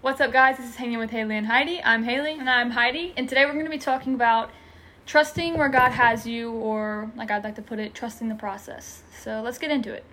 What's up, guys? This is Hanging with Haley and Heidi. I'm Haley. And I'm Heidi, and today we're going to be talking about trusting where God has you, or like I'd like to put it, trusting the process. So let's get into it.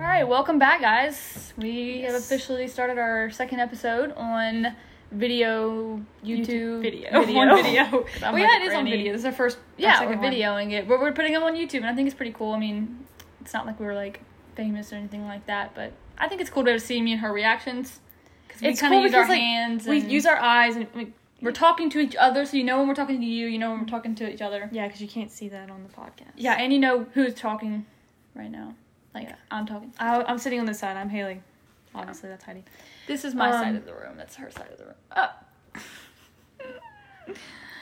All right, welcome back, guys. We have officially started our second episode on video YouTube, video. video. On video. Well, like yeah, it is on video. This is our first. Yeah, we're second one. videoing it, but we're putting them on YouTube, and I think it's pretty cool. I mean, it's not like we were like famous or anything like that, but I think it's cool to see me and her reactions because we It's kind of cool use our because, like, hands. We use our eyes and we, we're talking to each other, so you know when we're talking to you, you know when we're talking to each other. yeah, because you can't see that on the podcast. Yeah, and you know who's talking right now. Like Yeah. I'm talking. I, I'm sitting on this side. I'm Haley. Obviously, that's Heidi. This is my Um, side of the room. That's her side of the room. Uh,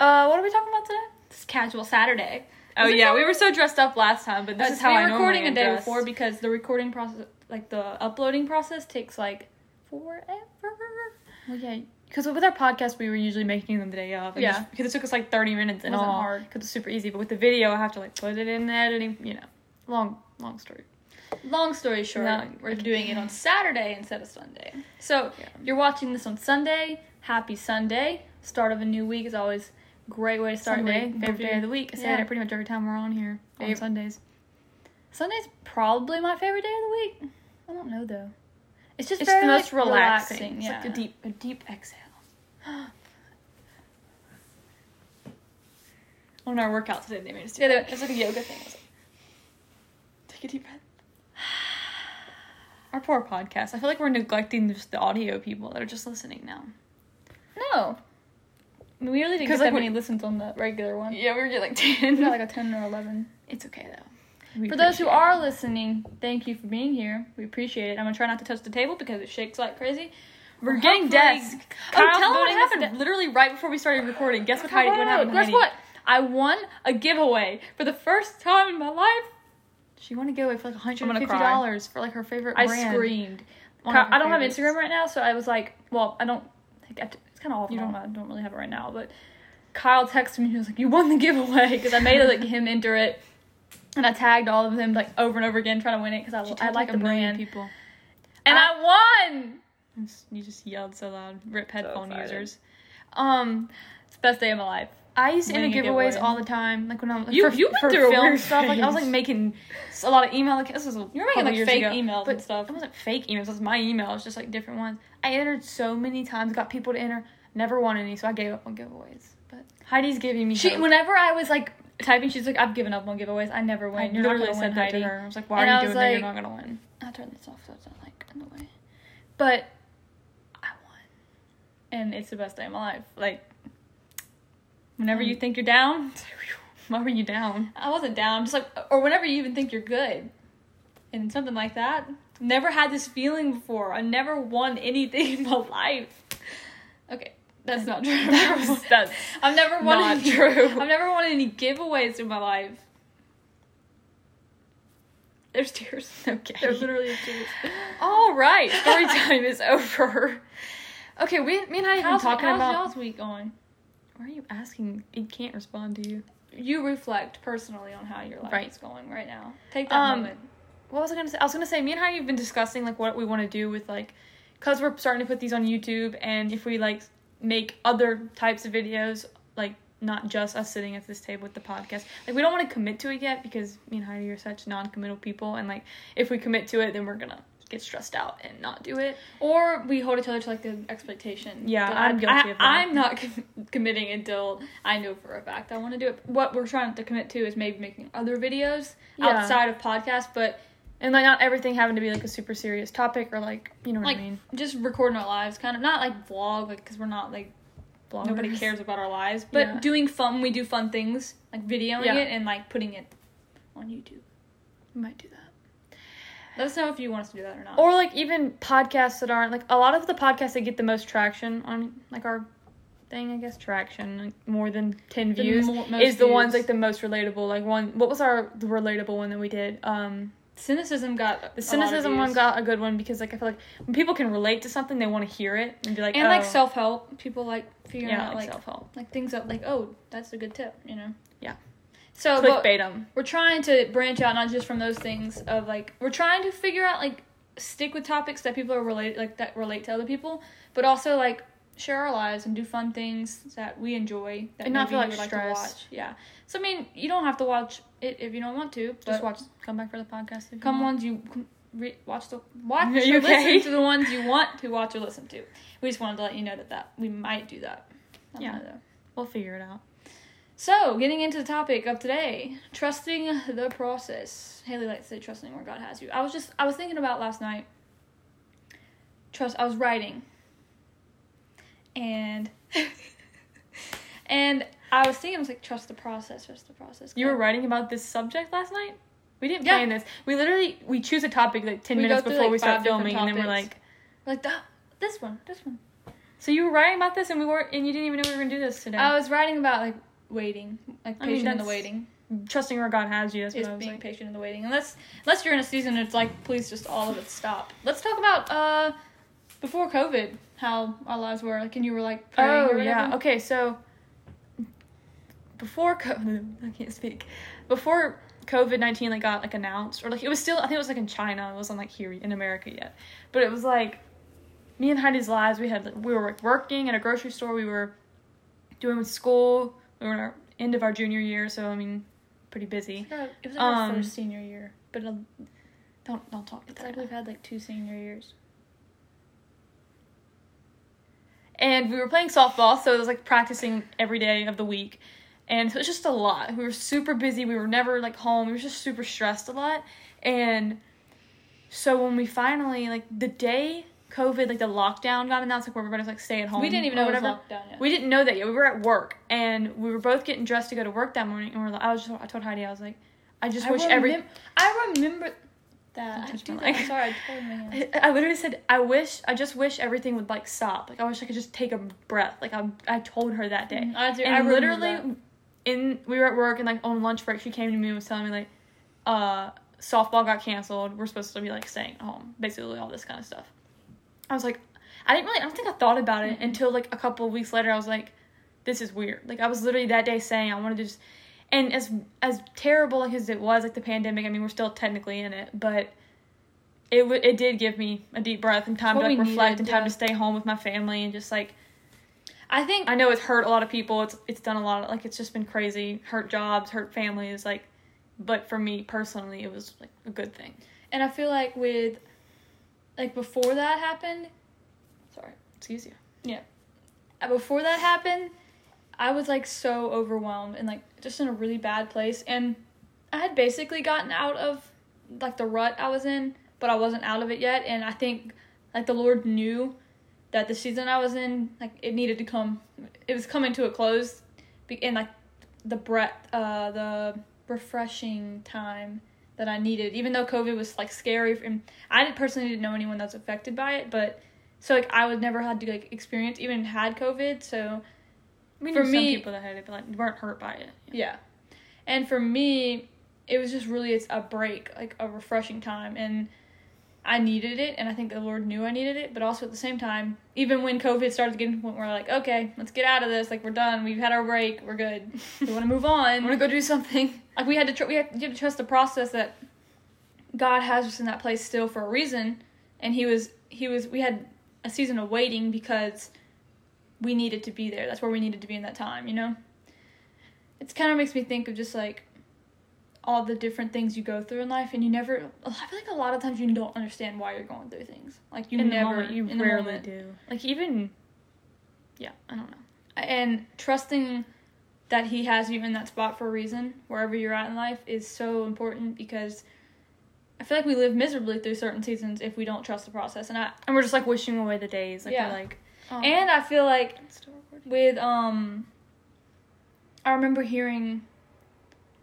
uh, what are we talking about today? This casual Saturday. Oh Is it yeah, we were so dressed up last time, but this is how we I were normally recording a day before because the recording process, like the uploading process, takes like forever. Well, yeah, because with our podcast, we were usually making them the day of. Yeah. just- because it took us like 30 minutes and Wasn't all. hard. Because it's super easy. But with the video, I have to like put it in the editing. You know, long, long story. Long story short, No, we're doing it on Saturday instead of Sunday. So Yeah. you're watching this on Sunday. Happy Sunday! Start of a new week is always a great way to start a Sunday, week. favorite day of the week. I say Yeah. it pretty much every time we're on here on Sundays. Sunday's probably my favorite day of the week. I don't know though. It's just It's very the most like, relaxing. It's Yeah. like a deep, a deep exhale. on our workout today, they made us do Yeah, that. it's like a yoga thing. Like- Take a deep breath. Our poor podcast. I feel like we're neglecting just the audio people that are just listening now. No. We really didn't get Because, that like, many we- listens on the regular one. Yeah, we were getting like We 10. got like a 10 or 11. it's okay though. We For those who appreciate are listening, thank you for being here. We appreciate it. I'm gonna try not to touch the table because it shakes like crazy. we're Well, getting desk. Oh, tell them what happened. de- literally right before we started recording. Guess what, Heidi? What happened? Guess Heidi? what? I won a giveaway for the first time in my life. She wanted to a giveaway for like $150 for like her favorite I brand. screamed. One Ky- of her I don't have. Instagram right now, so I was like, well, I don't think I t- it's kind of awful. You don't- don't, I don't really have it right now, but Kyle texted me. He was like, "You won the giveaway" because I made like him enter it, and I tagged all of them like over and over again trying to win it because I, I tagged, like a the million brand, people. and I, won. You just yelled so loud. Rip headphone excited. users. Um, It's the best day of my life. I used to enter giveaways giveaway. all the time. Like when I was You- for, you've been through a film stuff. Like I was like making a lot of email. Like this was You were making like fake ago. emails but and stuff. It wasn't fake emails. It was my email. It just like different ones. I entered so many times. Got people to enter. Never won any. So I gave up on giveaways. But Heidi's giving me. She hope. whenever I was like typing, she's like, "I've given up on giveaways. I never I win. You're not literally gonna win, said that Heidi." to her. I was like, "Why And are you doing that? You're not gonna win." I'll turn this off so it's not like in the way. But I won. And it's the best day of my life. Like whenever you Mm. think you're down, Why were you down? I wasn't down. Just like or whenever you even think you're good. And something like that. Never had this feeling before. I never won anything in my life. Okay. That's not true. That was- that's I've never won not any, true. I've never won any giveaways in my life. There's tears. Okay. There's literally tears. All right, story time is over. Okay, we, me and Heidi have been How's, talking how's about. y'all's week going? Why are you asking? It can't respond to you. You reflect personally on how your life Right. is going right now. Take that Um, moment. What was I gonna say? I was gonna say me and Heidi have been discussing like what we want to do with like, cause we're starting to put these on YouTube, and if we like make other types of videos, like not just us sitting at this table with the podcast. Like we don't want to commit to it yet because me and Heidi are such non-committal people, and like if we commit to it, then we're gonna get stressed out and not do it. Or we hold each other to like the expectation. Yeah, But I'm guilty I, of that. I'm not com- committing until I know for a fact I want to do it. What we're trying to commit to is maybe making other videos Yeah. outside of podcasts, but And like not everything having to be like a super serious topic or like you know what like I mean. just recording our lives, kind of not like vlog, like because we're not like nobody cares about our lives, but Yeah. doing fun. We do fun things like videoing Yeah. it and like putting it on YouTube. We might do that. Let us know if you want us to do that or not. Or like even podcasts that aren't like a lot of the podcasts that get the most traction on like our thing, I guess traction like, more than ten The views mo- is the ones like the most relatable. Like one, what was our the relatable one that we did? Um, cynicism got The a lot of cynicism one got a good one because like I feel like when people can relate to something, they want to hear it and be like, and like oh, self help. People like figuring yeah, out like like self help. like things that like oh that's a good tip you know. Yeah. So Clickbait them. we're trying to branch out not just from those things of like we're trying to figure out like stick with topics that people are related like that relate to other people, but also like share our lives and do fun things that we enjoy that And not feel, like, like stressed. to watch. Yeah. So I mean, you don't have to watch it if you don't want to. Just watch. Come back for the podcast. If you Come want. ones you re- watch the watch or you okay? listen to the ones you want to watch or listen to. We just wanted to let you know that that we might do that. Yeah. know, though. We'll figure it out. So, getting into the topic of today, trusting the process. Haley likes to say trusting where God has you. I was just I was thinking about last night. Trust. I was writing, and and I was thinking, I was like, trust the process, trust the process. You were writing about this subject last night. We didn't Yeah. plan this. We literally we choose a topic like ten We minutes before like, we start filming, and then we're like, like that. This one, this one. so you were writing about this, and we weren't, and you didn't even know we were gonna do this today. I was writing about like waiting, like I mean, patient in the that's- waiting. Trusting where God has you. That's what I was being like. patient in the waiting. Unless unless you're in a season, it's like please just all of it stop. Let's talk about uh before COVID, how our lives were. Like, and you were like praying Oh or whatever. yeah. Okay, so before COVID, I can't speak. Before COVID nineteen like got like announced, or like it was still I think it was like in China. It wasn't like here in America yet, but it was like me and Heidi's lives. We had like, we were like working at a grocery store. We were doing with school. We were in our end of our junior year, so I mean, pretty busy. Yeah, It was like our Um, first senior year, but uh, Don't don't talk it's like that. we've had like two senior years. and we were playing softball, so it was like practicing every day of the week. And so it was just a lot. We were super busy. We were never like home. We were just super stressed a lot. And so when we finally like the day COVID, like the lockdown got announced, like where everybody was like stay at home. we didn't even know it was whatever. yet. We didn't know that yet. We were at work and we were both getting dressed to go to work that morning. And we're like, I was just, I told Heidi, I was like, I just I wish remem- every. I remember that. I do that. I'm sorry, I totally my. I, I literally said, I wish, I just wish everything would like stop. Like I wish I could just take a breath. Like I, I told her that day. I do. and I literally that. in we were at work and like on lunch break she came to me and was telling me like uh softball got canceled we're supposed to be like staying at home basically all this kind of stuff i was like i didn't really i don't think i thought about it Mhm. until like a couple of weeks later i was like this is weird like i was literally that day saying i wanted to just and as as terrible as it was like the pandemic i mean we're still technically in it but it w- it did give me a deep breath and time What to like reflect needed, and time yeah. to stay home with my family and just like I think I know it's hurt a lot of people. It's it's done a lot of like it's just been crazy. Hurt jobs, hurt families, like but for me personally it was like a good thing. And I feel like with, like before that happened, sorry, Excuse you. Yeah. before that happened, I was like so overwhelmed and like just in a really bad place. And I had basically gotten out of like the rut I was in, but I wasn't out of it yet. And I think like the Lord knew that the season I was in, like it needed to come, it was coming to a close. And like the breath, uh, the refreshing time that I needed, even though COVID was like scary. And I didn't personally didn't know anyone that's affected by it, but so like I would never had to like experience even had COVID. So We For me- people that had it, but like weren't hurt by it. yeah, and for me, it was just really it's a break, like a refreshing time, and I needed it, and I think the Lord knew I needed it. But also at the same time, even when COVID started getting to the point where we're like, okay, let's get out of this, like we're done, we've had our break, we're good, we want to move on. We want to go do something. like we had to tr- we had, had to trust the process that God has us in that place still for a reason, and He was He was we had a season of waiting because we needed to be there. That's where we needed to be in that time. You know, it kind of makes me think of just like all the different things you go through in life, and you never. I feel like a lot of times you don't understand why you're going through things. Like you in never, moment, you rarely do. Like even yeah, I don't know. and trusting that he has you in that spot for a reason wherever you're at in life is so important because i feel like we live miserably through certain seasons if we don't trust the process and i And we're just like wishing away the days. Like Yeah. we're like oh, and i feel like it's still recording. with um i remember hearing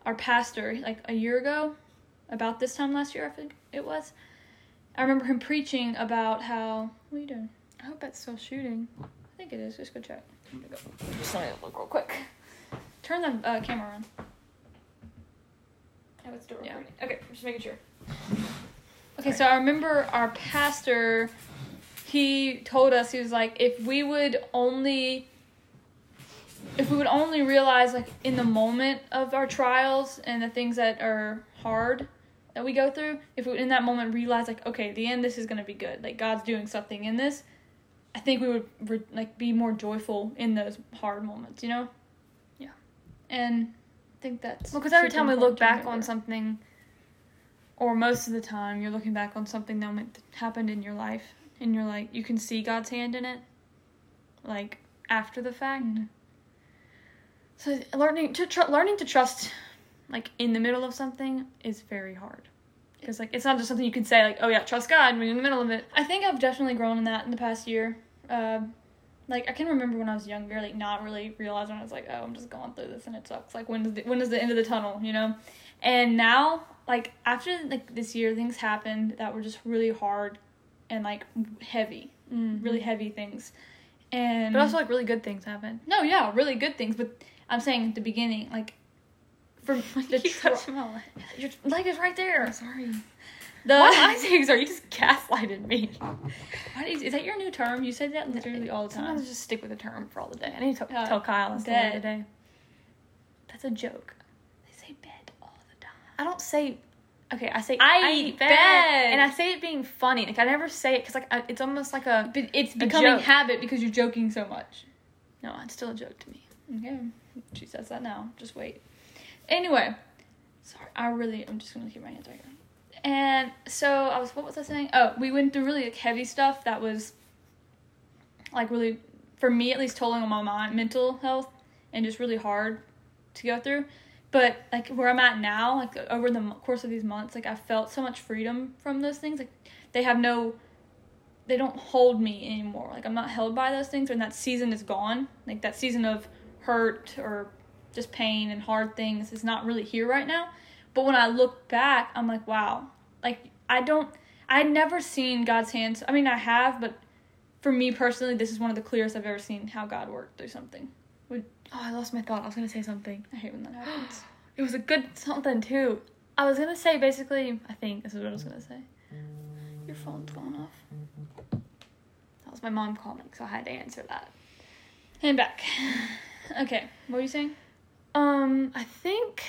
our pastor like a year ago about this time last year i think it was i remember him preaching about how what are you doing I hope that's still shooting. i think it is just go check I'm go. just let me look real quick turn the uh, camera on Oh, it's still Yeah. recording. Okay, just making sure. Okay, so I remember our pastor, he told us, he was like, if we would only, if we would only realize, like, in the moment of our trials and the things that are hard that we go through, if we in that moment realize, like, okay, the end, this is going to be good, like, God's doing something in this, I think we would, like, be more joyful in those hard moments, you know? Yeah. And I think that's. Well, because every time we look back on something, or most of the time, you're looking back on something that happened in your life, and you're like, you can see God's hand in it, like after the fact. Mhm. So learning to tr- learning to trust, like in the middle of something, is very hard. Because like it's not just something you can say like, oh yeah, trust God when you're in the middle of it. I think I've definitely grown in that in the past year. Um, like I can remember when I was younger, like not really realizing I was like, oh, I'm just going through this and it sucks. Like when is the, when is the end of the tunnel, you know? And now, like after like this year, things happened that were just really hard and like heavy, really heavy things. And But also like really good things happened. no, yeah, really good things. But I'm saying at the beginning, like for the Keep tr- touching my leg. your leg is right there. Sorry. The Why am I saying sorry? You just gaslighted me. What is, is that your new term? You said that literally all the time. Sometimes just stick with a term for all the day. I need to Uh, tell Kyle that's the bed. today. That's a joke. They say bed all the time. I don't say. Okay, I say I eat bed. and I say it being funny. Like I never say it because like I, it's almost like a But it's becoming joke. habit because you're joking so much. no. It's still a joke to me. Okay. She says that now. Just wait. Anyway. Sorry. I really I'm just gonna keep my hands right here. And so I was what was I saying? Oh, we went through really like heavy stuff that was like really for me at least tolling on my mind mental health and just really hard to go through. But like where I'm at now, like over the course of these months, like I felt so much freedom from those things. Like they have no, they don't hold me anymore. Like I'm not held by those things, and that season is gone. Like that season of hurt or just pain and hard things is not really here right now. But when I look back, I'm like, wow. Like I don't, I had never seen God's hands. I mean, I have, but for me personally, this is one of the clearest I've ever seen how God worked through something. Oh, I lost my thought. I was gonna say something. I hate when that happens. It was a good something too. I was gonna say basically. I think this is what I was gonna say. Your phone's going off. That was my mom calling, so I had to answer that. And back. Okay, what were you saying? Um, I think.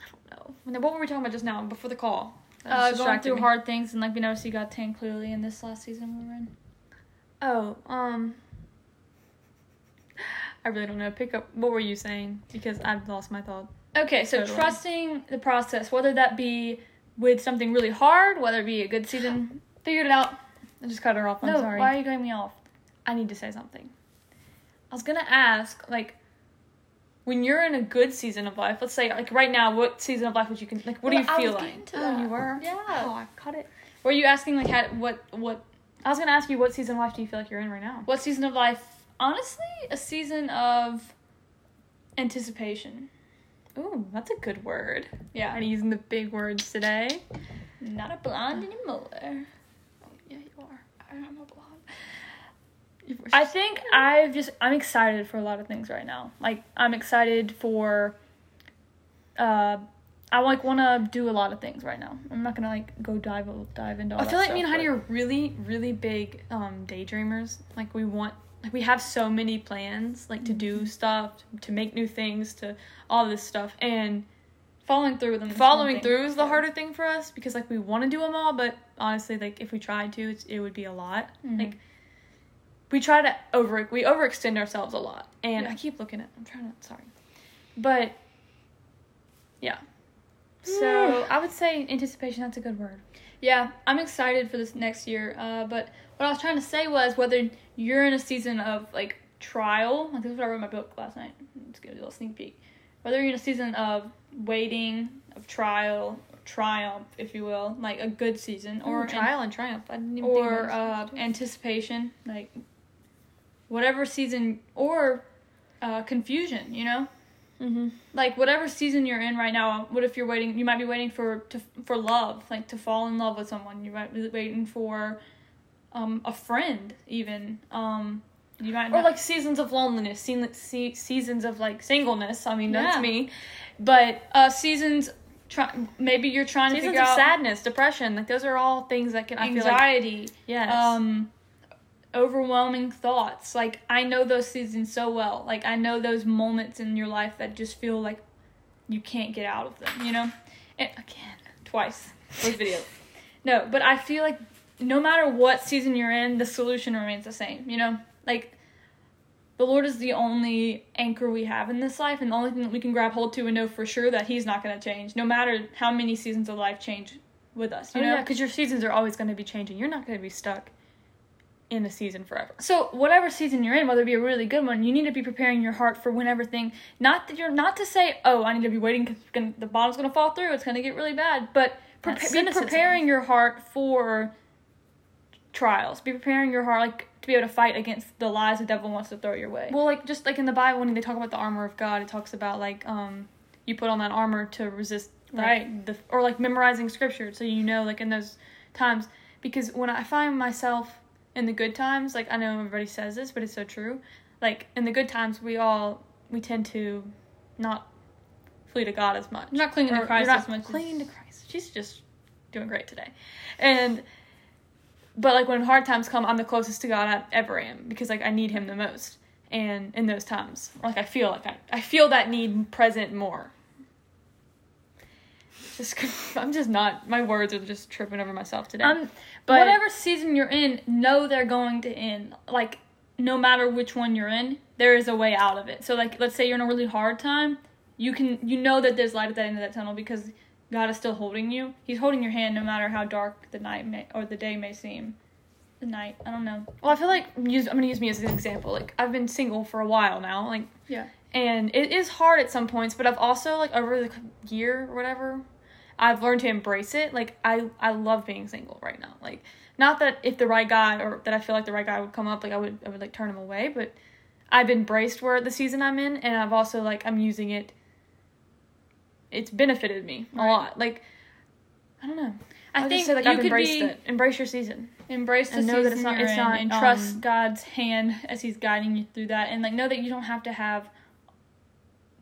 I don't know. What were we talking about just now before the call? Uh, going through me. hard things and like being able to got tan clearly in this last season we were in. Oh, um. I really don't know. Pick up. What were you saying? Because I've lost my thought. Okay, so Totally. trusting the process, whether that be with something really hard, whether it be a good season. Figured it out. I just cut her off. I'm no, sorry. why are you cutting me off? I need to say something. I was gonna ask, like, when you're in a good season of life, let's say, like, right now, what season of life would you con- like? What do Well, you I feel was like? getting to oh, that. you were. Yeah. Oh, I cut it. Were you asking like how, what what I was gonna ask you, what season of life do you feel like you're in right now? what season of life? Honestly, a season of anticipation. Ooh, that's a good word. Yeah, I'm using the big words today. not a blonde anymore. Oh, yeah, you are. I'm a blonde. I think I've just I'm excited for a lot of things right now. Like I'm excited for uh I like want to do a lot of things right now. I'm not gonna like go dive dive into. All I feel like stuff, me and Heidi but- are really, really big um, daydreamers. Like we want, like we have so many plans, like to do stuff, to make new things, to all this stuff, and following through with them. following through is the harder thing for us because like we want to do them all, but honestly, like if we tried to, it's, it would be a lot. Mhm. Like we try to over we overextend ourselves a lot, and I keep looking at. I'm trying to sorry, but yeah. So I would say anticipation. That's a good word. Yeah, I'm excited for this next year. Uh, but what I was trying to say was whether you're in a season of like trial, like this is what I wrote in my book last night. Let's give you a little sneak peek. Whether you're in a season of waiting, of trial, triumph, if you will, like a good season, or an- trial and triumph. I didn't even or uh, anticipation, like whatever season, or uh, confusion. You know, mm-hmm. like whatever season you're in right now what if you're waiting you might be waiting for to for love like to fall in love with someone you might be waiting for um a friend even um you might or not, like seasons of loneliness, se- se- seasons of like singleness. I mean, that's me. But uh seasons try, maybe you're trying to Seasons figure of out sadness, depression, like those are all things that can I feel like anxiety, yes. um, overwhelming thoughts. Like I know those seasons so well. Like I know those moments in your life that just feel like you can't get out of them. You know, and again, twice with video. no, but I feel like no matter what season you're in, the solution remains the same. You know, like the Lord is the only anchor we have in this life, and the only thing that we can grab hold to and know for sure that He's not going to change, no matter how many seasons of life change with us. You oh, know, yeah, because your seasons are always going to be changing. You're not going to be stuck in a season forever. So whatever season you're in, whether it be a really good one, you need to be preparing your heart for whenever thing. Not that you're not to say, oh, I need to be waiting because the bottom's gonna fall through. It's gonna get really bad. But be preparing your heart for trials. Be preparing your heart like to be able to fight against the lies the devil wants to throw your way. Well, like just like in the Bible when they talk about the armor of God, it talks about like um you put on that armor to resist like, Right. the or like memorizing scripture so you know like in those times because when I find myself in the good times, like I know everybody says this, but it's so true. Like in the good times, we all we tend to not flee to God as much. You're not clinging to Christ not as much as- Clinging to Christ. She's just doing great today, and but like when hard times come, I'm the closest to God I ever am because like I need Him the most, and in those times, like I feel like I I feel that need present more. Just I'm just not. My words are just tripping over myself today. Um, But- whatever season you're in, know they're going to end. Like no matter which one you're in, there is a way out of it. So like let's say you're in a really hard time, you can you know that there's light at the end of that tunnel because God is still holding you. He's holding your hand no matter how dark the night may or the day may seem. The night, I don't know. Well, I feel like use, I'm gonna use me as an example. Like I've been single for a while now, like, Yeah. and it is hard at some points. But I've also like over the year or whatever, I've learned to embrace it. Like I I love being single right now. Like not that if the right guy or that I feel like the right guy would come up, like I would I would like turn him away. But I've embraced where the season I'm in, and I've also like I'm using it. It's benefited me a Right. lot. Like I don't know. I I'll think just say, like you I've could embraced be it. Embrace your season. embrace the And know season that it's not- you're it's in not, and um, trust God's hand as He's guiding you through that, and like know that you don't have to have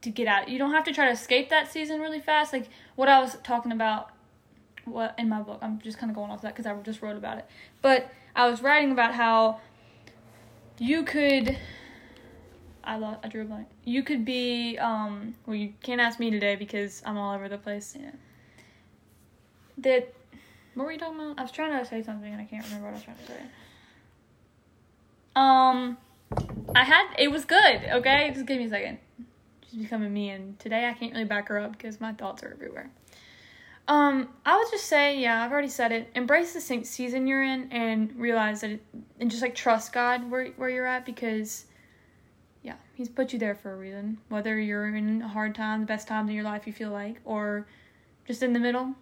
to get out. You don't have to try to escape that season really fast. Like what I was talking about, what in my book. I'm just kind of going off that because I just wrote about it. But I was writing about how you could. I lost. I drew a blank. You could be. um Well, you can't ask me today because I'm all over the place. Yeah. That What were you talking about? I was trying to say something and I can't remember what I was trying to say. Um, I had it was good. Okay, just give me a second. She's becoming me, and today I can't really back her up because my thoughts are everywhere. Um, I would just say, yeah, I've already said it. Embrace the se- season you're in, and realize that, it, and just like trust God where where you're at because, yeah, He's put you there for a reason. Whether you're in a hard time, the best times in your life you feel like, or just in the middle,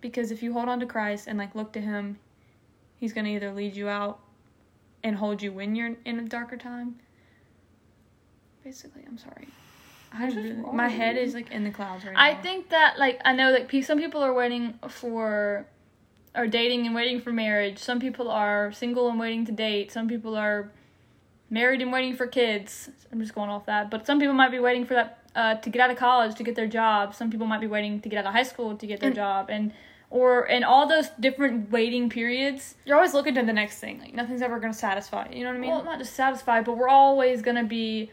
because if you hold on to Christ and like look to Him, He's gonna either lead you out and hold you when you're in a darker time. Basically, I'm sorry. I really, my head is like in the clouds right I now. I think that like I know that pe- some people are waiting for are dating and waiting for marriage. Some people are single and waiting to date. Some people are married and waiting for kids. I'm just going off that. But some people might be waiting for that uh, to get out of college to get their job. Some people might be waiting to get out of high school to get their And- job and or and all those different waiting periods. you're always looking to the next thing. Like nothing's ever gonna satisfy. You know what I mean? Well, not just satisfy, but we're always gonna be eh,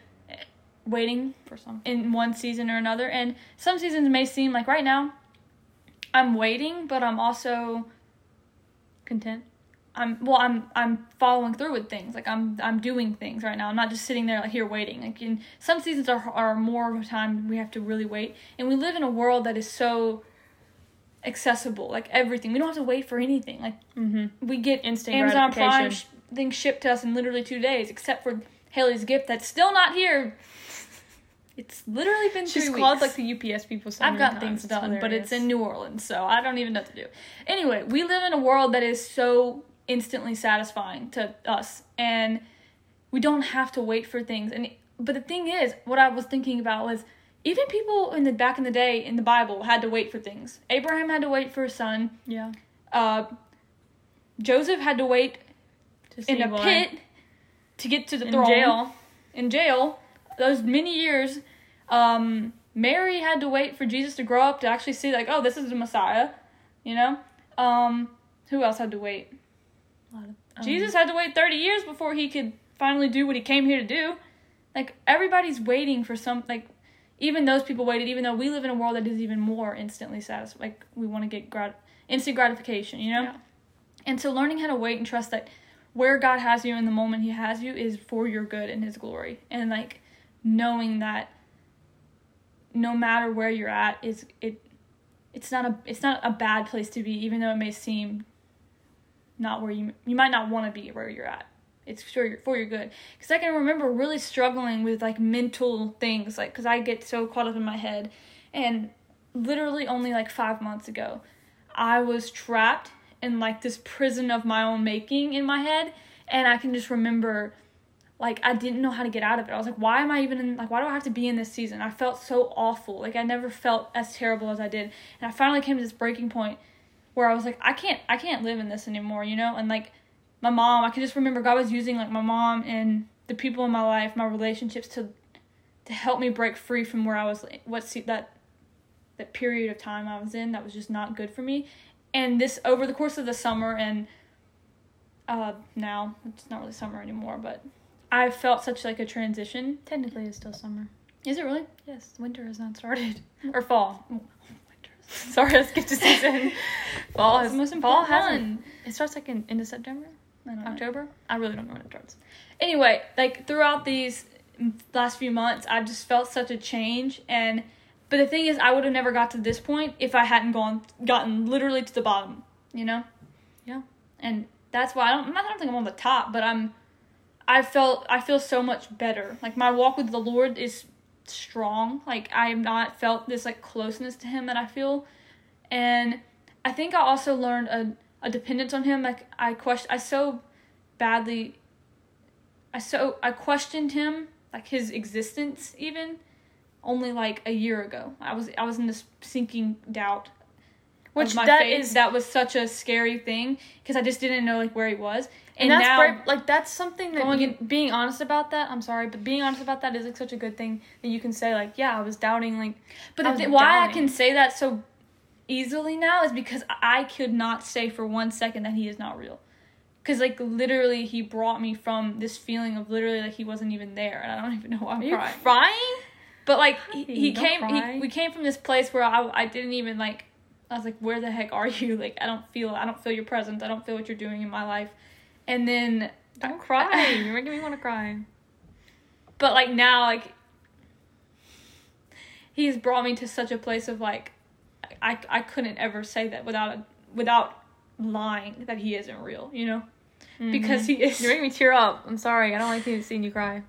waiting for some. in one season or another. And some seasons may seem like right now, I'm waiting, but I'm also Content. I'm well I'm I'm following through with things. Like I'm I'm doing things right now. I'm not just sitting there like here waiting. Like in some seasons are are more of a time we have to really wait. And we live in a world that is so accessible. Like everything. We don't have to wait for anything. Like Mm-hmm. we get Instant Amazon Prime sh- things shipped to us in literally two days, except for Haley's gift that's still not here. It's literally been She's called weeks. like the UPS people. So I've got times. things done, but it's in New Orleans, so I don't even know what to do. Anyway, we live in a world that is so instantly satisfying to us, and we don't have to wait for things. And but the thing is, what I was thinking about was even people in the back in the day in the Bible had to wait for things. Abraham had to wait for a son. yeah. Uh, Joseph had to wait To see in a why. pit to get to the in throne jail. in jail those many years um Mary had to wait for Jesus to grow up to actually see like, oh, this is the Messiah, you know? Um who else had to wait? Of- um, Jesus had to wait 30 years before he could finally do what he came here to do. Like everybody's waiting for some like even those people waited even though we live in a world that is even more instantly satisfied. Like we want to get grat- instant gratification, you know? Yeah. And so learning how to wait and trust that where God has you in the moment he has you is for your good and his glory. And like knowing that no matter where you're at is it it's not a it's not a bad place to be even though it may seem not where you you might not want to be where you're at. It's for your for your good. Because I can remember really struggling with like mental things, like because I get so caught up in my head, and literally only like five months ago, I was trapped in like this prison of my own making in my head, and I can just remember. Like I didn't know how to get out of it. I was like, why am I even in like why do I have to be in this season? I felt so awful. Like I never felt as terrible as I did. And I finally came to this breaking point where I was like, I can't I can't live in this anymore, you know? And like my mom, I can just remember God was using like my mom and the people in my life, my relationships to to help me break free from where I was what se- that that period of time I was in that was just not good for me. And this over the course of the summer and uh now it's not really summer anymore, but I felt such like a transition. Technically, it's still summer. Is it really? Yes, winter has not started. Or fall? Winter. Sorry, I skipped a season. Fall has the most fall hasn't. It starts like in into September, I don't know. October. I really don't know when it starts. anyway, like throughout these last few months, I just felt such a change and but the thing is I would have never got to this point if I hadn't gone gotten literally to the bottom, you know? Yeah. And that's why I don't I don't think I'm on the top, but I'm I felt I feel so much better. Like my walk with the Lord is strong. Like I have not felt this like closeness to him that I feel. And I think I also learned a, a dependence on him. Like I question I so badly I so I questioned him, like his existence even, only like a year ago. I was I was in this sinking doubt. Which that faith. is- that was such a scary thing because I just didn't know like where he was. And, And, that's now brave, like that's something that going you, being honest about that. I'm sorry, but being honest about that is like such a good thing that you can say like, yeah, I was doubting like. But I why I can say that so easily now is because I could not say for one second that he is not real. Because like literally, he brought me from this feeling of literally like he wasn't even there, and I don't even know why I'm Are you crying. crying? But like he, he came, he, we came from this place where I I didn't even like. I was like, where the heck are you? Like I don't feel I don't feel your presence. I don't feel what you're doing in my life. And then Don't cry. You're making me want to cry. but like now like he's brought me to such a place of like I I couldn't ever say that without a, without lying that he isn't real, you know? Because he is You're making me tear up. I'm sorry. I don't like seeing you cry.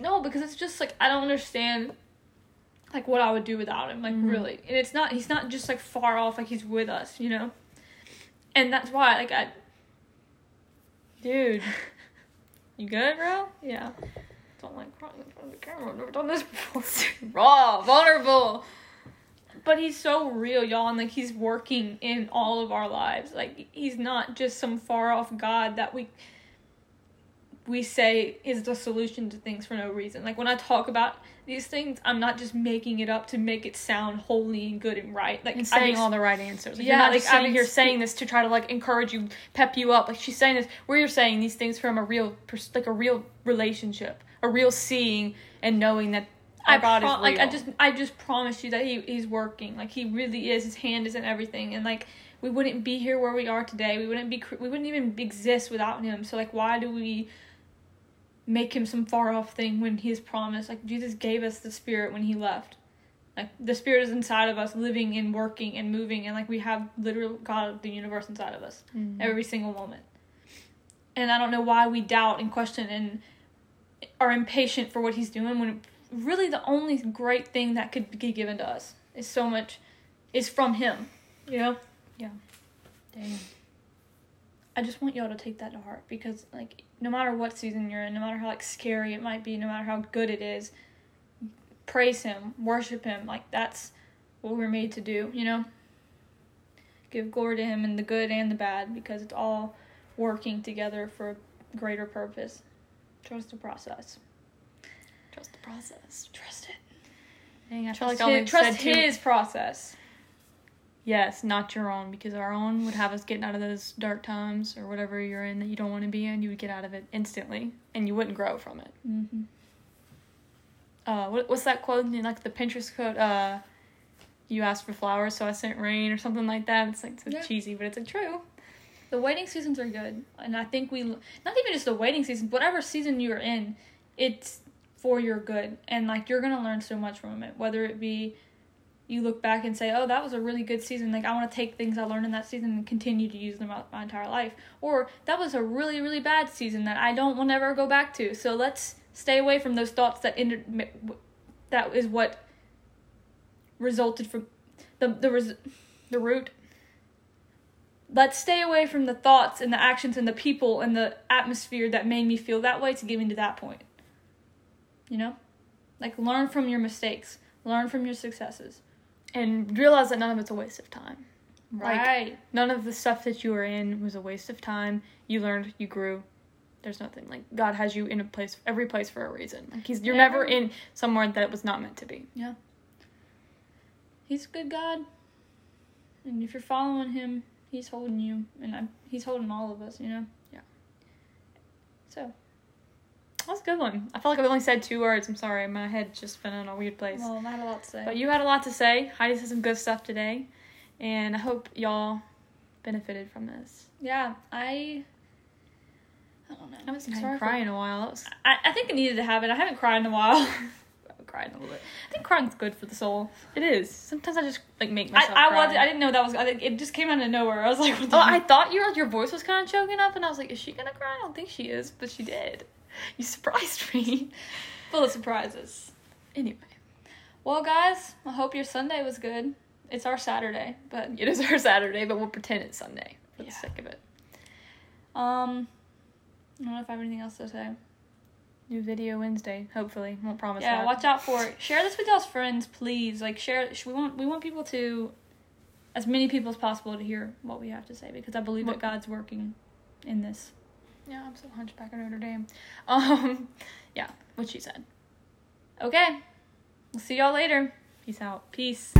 No, because it's just like I don't understand like what I would do without him, like Mhm. really. And it's not he's not just like far off like he's with us, you know? And that's why like I Dude. You good, bro? yeah. Don't like crying in front of the camera. I've never done this before. Raw, vulnerable. But he's so real, y'all, and like he's working in all of our lives. Like he's not just some far off God that we we say is the solution to things for no reason. Like when I talk about these things, I'm not just making it up to make it sound holy and good and right. Like And saying ex- all the right answers. Like, Yeah, you're not like, I've here ex- saying this to try to like encourage you, pep you up. Like she's saying this, where you're saying these things from a real, pers- like a real relationship, a real seeing and knowing that I God pro- like I just I just promise you that he he's working. Like he really is. His hand is in everything, and like we wouldn't be here where we are today. We wouldn't be cr- we wouldn't even exist without him. So like why do we make him some far off thing when he's promised? Like Jesus gave us the Spirit when he left. Like the Spirit is inside of us, living and working and moving, and like we have literal God of the universe inside of us Mhm. every single moment. And I don't know why we doubt and question and are impatient for what he's doing when really the only great thing that could be given to us is so much is from him. You know? Yeah. Damn. I just want y'all to take that to heart because like no matter what season you're in, no matter how like scary it might be, no matter how good it is, praise him, worship him. Like that's what we're made to do, you know? Give glory to him in the good and the bad because it's all working together for a greater purpose. Trust the process. Trust the process. Trust it. Dang, I feel Trust, like I only his, trust said two- his process. Yes, not your own, because our own would have us getting out of those dark times or whatever you're in that you don't want to be in. You would get out of it instantly, and you wouldn't grow from it. Mm-hmm. Uh, what, what's that quote? Like the Pinterest quote. Uh, you asked for flowers, so I sent rain, or something like that. It's like so Yeah. cheesy, but it's like true. The waiting seasons are good, and I think we not even just the waiting season, whatever season you're in, it's for your good, and like you're gonna learn so much from it. Whether it be you look back and say, "Oh, that was a really good season. Like I want to take things I learned in that season and continue to use them my entire life," or that was a really really bad season that I don't want to ever go back to. So let's stay away from those thoughts that ended. That is what resulted from the the res- The root. let's stay away from the thoughts and the actions and the people and the atmosphere that made me feel that way to get me to that point. You know? Like learn from your mistakes, learn from your successes. And realize that none of it's a waste of time. Like, right. None of the stuff that you were in was a waste of time. You learned, you grew. There's nothing like God has you in a place, every place for a reason. Like He's, you're Yeah. never in somewhere that it was not meant to be. Yeah. He's a good God. And if you're following him, he's holding you and I'm, he's holding all of us, you know? Yeah. So, That's a good one. I felt like I've only said two words. I'm sorry, my head just been in a weird place. well, I had a lot to say. But you had a lot to say. Heidi said some good stuff today, and I hope y'all benefited from this. yeah, I I don't know. I haven't seen It's Heidi hard for- cry in a while. Was I, I think I needed to have it. I haven't cried in a while. I've cried a little bit. I think crying's good for the soul. it is. Sometimes I just like make I, myself. I cry. was I didn't know that was I it just came out of nowhere. I was like, what the Oh, I thought your your voice was kind of choking up, and I was like, "Is she gonna cry?" I don't think she is, but she did. You surprised me. full of surprises. Anyway, Well, guys, I hope your Sunday was good. It's our Saturday, but it is our Saturday, but we'll pretend it's Sunday for the sake of it. um, I don't know if I have anything else to say. New video Wednesday, hopefully. Won't promise Yeah, that. watch out for it. Share this with y'all's friends, please. Like share. We want we want people to, as many people as possible, to hear what we have to say because I believe that God's working in this. Yeah, I'm so hunchback of Notre Dame. Um, yeah, what she said. Okay, we'll see y'all later. Peace out. Peace.